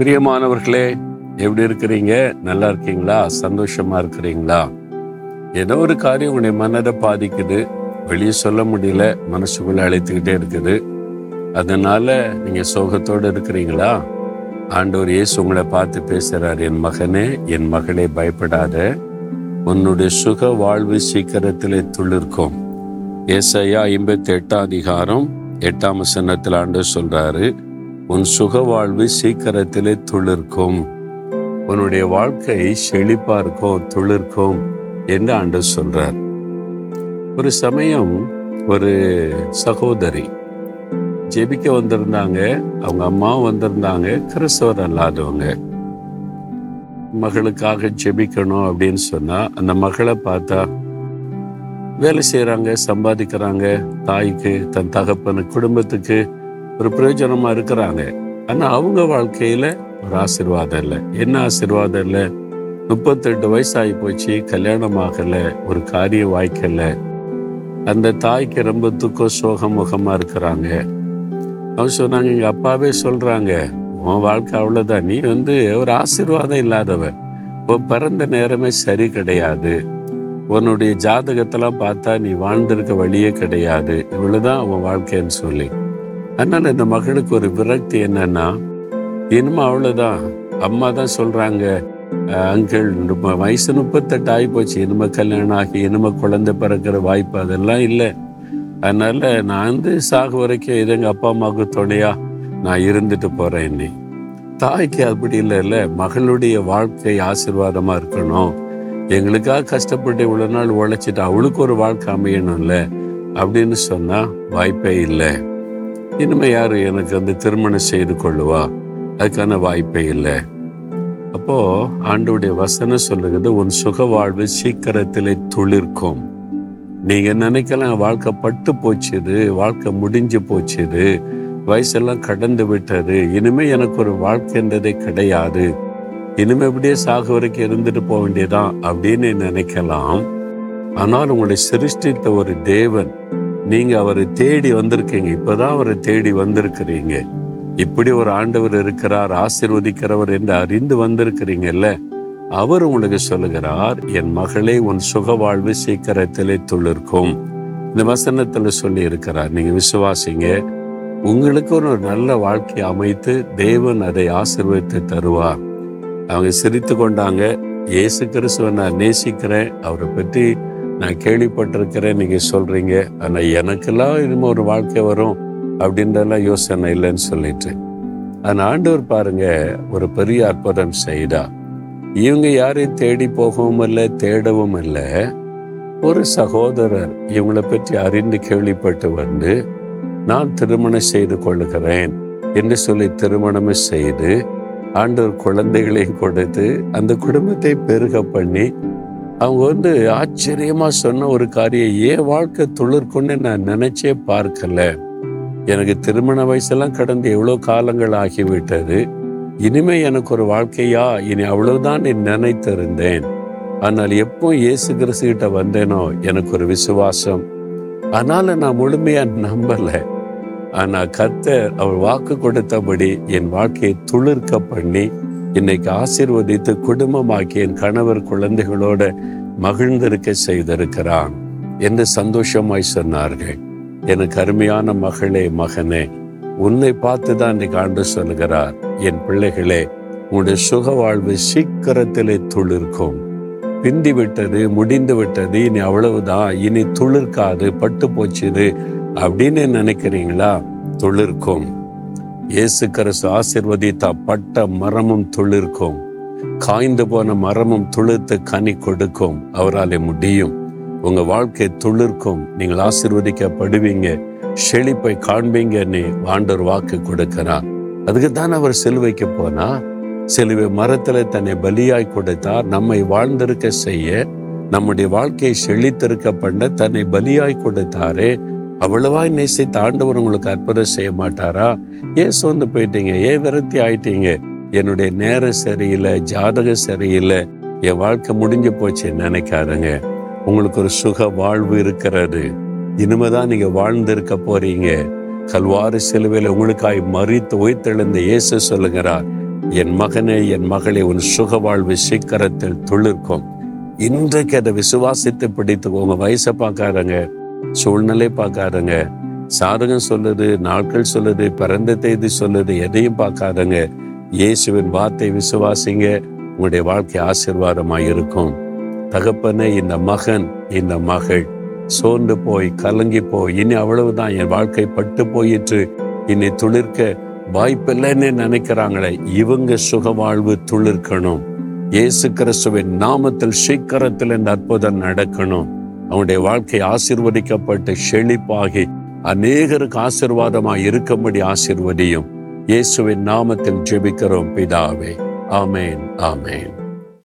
பிரியமானவர்களே எப்படி இருக்கிறீங்க? நல்லா இருக்கீங்களா? சந்தோஷமா இருக்கிறீங்களா? ஏதோ ஒரு காரியம் உங்களுடைய மனதை பாதிக்குது. வெளியே சொல்ல முடியல. மனசுக்குள்ள அழைத்துக்கிட்டே இருக்குது. அதனால நீங்க சோகத்தோடு இருக்கிறீங்களா? ஆண்டவர் இயேசு உங்களை பார்த்து பேசுறார். என் மகனே என் மகளே பயப்படாத. உன்னுடைய சுக வாழ்வு சீக்கிரத்தில் துளிர்க்கும். ஏசையா ஐம்பத்தி எட்டாம் அதிகாரம் எட்டாம் வசனத்தில் ஆண்டு சொல்றாரு. உன் சுக வாழ்வு சீக்கிரத்திலே துளிர்க்கும். உன்னுடைய வாழ்க்கை செழிப்பா இருக்கும் துளிர்க்கும் என்று ஆண்டு சொல்றார். ஒரு சமயம் ஒரு சகோதரி ஜெபிக்க வந்திருந்தாங்க. அவங்க அம்மாவும் வந்திருந்தாங்க. கிறிஸ்தவர் அல்லாதவங்க. மகளுக்காக ஜெபிக்கணும் அப்படின்னு சொன்னா அந்த மகளை பார்த்தா வேலை செய்கிறாங்க சம்பாதிக்கிறாங்க தாய்க்கு தன் தகப்பனு குடும்பத்துக்கு ஒரு பிரயோஜனமா இருக்கிறாங்க. ஆனா அவங்க வாழ்க்கையில ஒரு ஆசீர்வாதம் இல்லை. என்ன ஆசீர்வாதம் இல்லை? முப்பத்தெட்டு வயசாகி போச்சு கல்யாணம் ஆகலை ஒரு காரியம் வாய்க்கலை அந்த தாய்க்கு ரொம்ப துக்கம் சோகம் முகமா இருக்கிறாங்க. அவங்க சொன்னாங்க எங்க அப்பாவே சொல்றாங்க உன் வாழ்க்கை அவ்வளவுதான். நீ வந்து ஒரு ஆசீர்வாதம் இல்லாதவன் பிறந்த நேரமே சரி கிடையாது. உன்னுடைய ஜாதகத்தெல்லாம் பார்த்தா நீ வாழ்ந்திருக்க வழியே கிடையாது. இவ்வளவுதான் உன் வாழ்க்கைன்னு சொல்லி. அதனால இந்த மகளுக்கு ஒரு விரக்தி என்னன்னா இனிமே அவ்வளோதான் அம்மா தான் சொல்றாங்க அங்கிள் வயசு முப்பத்தெட்டு ஆகி போச்சு இனிமே கல்யாணம் ஆகி இனிமே குழந்தை பிறக்கிற வாய்ப்பு அதெல்லாம் இல்லை. அதனால நான் வந்து சாகு வரைக்கும் இது எங்கள் அப்பா அம்மாவுக்கு துணையா நான் இருந்துட்டு போறேன் இன்னி தாய்க்கு அப்படி இல்லை இல்லை மகளுடைய வாழ்க்கை ஆசீர்வாதமாக இருக்கணும். எங்களுக்காக கஷ்டப்பட்டு இவ்வளோ நாள் உழைச்சிட்டு அவளுக்கு ஒரு வாழ்க்கை அமையணும்ல அப்படின்னு சொன்னா வாய்ப்பே இல்லை. இனிமே யாரு எனக்கு வந்து திருமணம் செய்து கொள்ளுவா? அதுக்கான வாய்ப்பே இல்லை. அப்போ ஆண்டவுடைய வசனம் சொல்லுகிறது உன் சுக வாழ்வு சீக்கிரத்திலே துளிர்க்கும். நீங்க நினைக்கலாம் வாழ்க்கை பட்டு போச்சுது வாழ்க்கை முடிஞ்சு போச்சுது வயசெல்லாம் கடந்து விட்டது இனிமே எனக்கு ஒரு வாழ்க்கைன்றதே கிடையாது. இனிமே இப்படியே சாகு வரைக்கும் இருந்துட்டு போக வேண்டியதான் அப்படின்னு நினைக்கலாம். ஆனால் உங்களை சிருஷ்டித்த ஒரு தேவன் நீங்க அவரை தேடி வந்திருக்கீங்க. இப்பதான் அவரை தேடி வந்திருக்கிறீங்க. இப்படி ஒரு ஆண்டவர் இருக்கிறார் ஆசிர்வதிக்கிறவர் என்று அறிந்து வந்திருக்கிறீங்கல்ல. அவர் உங்களுக்கு சொல்லுகிறார் என் மகளே உன் சுக வாழ்வு சீக்கிரத்திலே துளிர்க்கும். இந்த வசனத்துல சொல்லி இருக்கிறார் நீங்க விசுவாசிங்க. உங்களுக்கு ஒரு நல்ல வாழ்க்கை அமைத்து தேவன் அதை ஆசிர்வதித்து தருவார். அவங்க சிரித்து கொண்டாங்க. இயேசு கிறிஸ்துவை நான் நேசிக்கிறேன். அவரை பற்றி நான் கேள்விப்பட்டிருக்கிறேன் நீங்கள் சொல்கிறீங்க ஆனால் எனக்கெல்லாம் இனிமேல் ஒரு வாழ்க்கை வரும் அப்படின்றலாம் யோசனை இல்லைன்னு சொல்லிட்டு. அந்த ஆண்டவர் பாருங்க ஒரு பெரிய அற்புதம் செய்தா. இவங்க யாரையும் தேடி போகவும் இல்லை தேடவும் இல்லை. ஒரு சகோதரர் இவங்களை பற்றி அறிந்து கேள்விப்பட்டு வந்து நான் திருமணம் செய்து கொள்ளுகிறேன் என்று சொல்லி திருமணமே செய்து ஆண்டவர் குழந்தைகளையும் கொடுத்து அந்த குடும்பத்தை பெருக பண்ணி அவங்க வந்து ஆச்சரியமா சொன்ன ஒரு காரியம் ஏன் வாழ்க்கை துளிர்க்குன்னு நான் நினைச்சே பார்க்கல. எனக்கு திருமண வயசெல்லாம் கடந்து எவ்வளோ காலங்கள் ஆகிவிட்டது. இனிமே எனக்கு ஒரு வாழ்க்கையா? இனி அவ்வளவுதான் நீ நினைத்திருந்தேன். ஆனால் எப்போ இயேசு கிறிஸ்து கிட்ட வந்தேனோ எனக்கு ஒரு விசுவாசம். அதனால நான் முழுமையா நம்பல. ஆனா கர்த்தர் அவர் வாக்கு கொடுத்தபடி என் வாழ்க்கையை துளிர்க்க பண்ணி இன்னைக்கு ஆசீர்வதித்து குடும்பமாக்கி என் கணவர் குழந்தைகளோட மகிழ்ந்திருக்க செய்திருக்கிறான் என்று சந்தோஷமாய் சொன்னார்கள். எனக்கு அருமையான மகளே மகனே உன்னை பார்த்து தான் இன்னைக்கு ஆண்டு சொல்கிறார் என் பிள்ளைகளே உன்னுடைய சுக வாழ்வு சீக்கிரத்திலே துளிர்க்கும். பிந்தி விட்டது முடிந்து விட்டது இனி அவ்வளவுதான் இனி துளிர்க்காது பட்டு போச்சுது அப்படின்னு நினைக்கிறீங்களா? துளிர்க்கும். இயேசு கிறிஸ்து ஆசிர்வதித்தா பட்ட மரமும் துளிர்க்கும். காய்ந்து போன மரமும் துளிர்த்து கனி கொடுக்கும். அவராலே முடியும். உங்க வாழ்க்கை துளிர்க்கும். நீங்கள் ஆசிர்வதிக்கப்படுவீங்க. செழிப்பை காண்பீங்க நீ ஆண்டவர் வாக்கு கொடுக்கிறார். அதுக்கு தான் அவர் சிலுவைக்கு போனா சிலுவை மரத்துல தன்னை பலியாய் கொடுத்தார். நம்மை வாழ்ந்திருக்க செய்ய நம்முடைய வாழ்க்கையை செழித்திருக்க பண்ண தன்னை பலியாய் கொடுத்தாரே. அவ்வளவாய் நேசித்த ஆண்டவர் உங்களுக்கு அற்புதம் செய்ய மாட்டாரா? ஏன் சோர்ந்து போயிட்டீங்க. ஏன் விரக்தி ஆயிட்டீங்க? என்னுடைய நேரம் சரியில்லை ஜாதகம் சரியில்லை. என் வாழ்க்கை முடிஞ்சு போச்சு நினைக்காதங்க. உங்களுக்கு ஒரு சுக வாழ்வு இருக்கிறது. இனிமேதான் நீங்க வாழ்ந்திருக்க போறீங்க. கல்வாறு சிலுவையில் உங்களுக்காய் மறித்து உயிர்த்தெழுந்த இயேசு சொல்லுகிறார் என் மகனே என் மகளே உன் சுக வாழ்வு சீக்கிரத்தில் துளிர்க்கும். இன்றைக்கு அதை விசுவாசித்து பிடித்து உங்க வயசை பார்க்காதங்க. சூழ்நிலை பார்க்காதங்க. சாதகம் சொல்லுது நாட்கள் சொல்லுது பிறந்த தேதி சொல்லுது எதையும் பார்க்காதங்க. இயேசுவின் வார்த்தை விசுவாசிங்க உங்களுடைய வாழ்க்கை ஆசிர்வாதமாக இருக்கும். தகப்பனே இந்த மகன் இந்த மகள். சோர்ந்து போய் கலங்கி போய் இனி அவ்வளவுதான் என் வாழ்க்கை பட்டு போயிற்று. இனி துளிர்க்க வாய்ப்பில்லைன்னு நினைக்கிறாங்களே இவங்க சுக வாழ்வு துளிர்க்கணும். இயேசு கிறிஸ்துவின் நாமத்தில் சீக்கிரத்தில் இந்த அற்புதம் நடக்கணும். அவனுடைய வாழ்க்கை ஆசிர்வதிக்கப்பட்டு செழிப்பாகி அநேகருக்கு ஆசிர்வாதமாய் இருக்கும்படி ஆசிர்வதியும். இயேசுவின் நாமத்தில் ஜெபிக்கிறோம் பிதாவே. ஆமேன் ஆமேன்.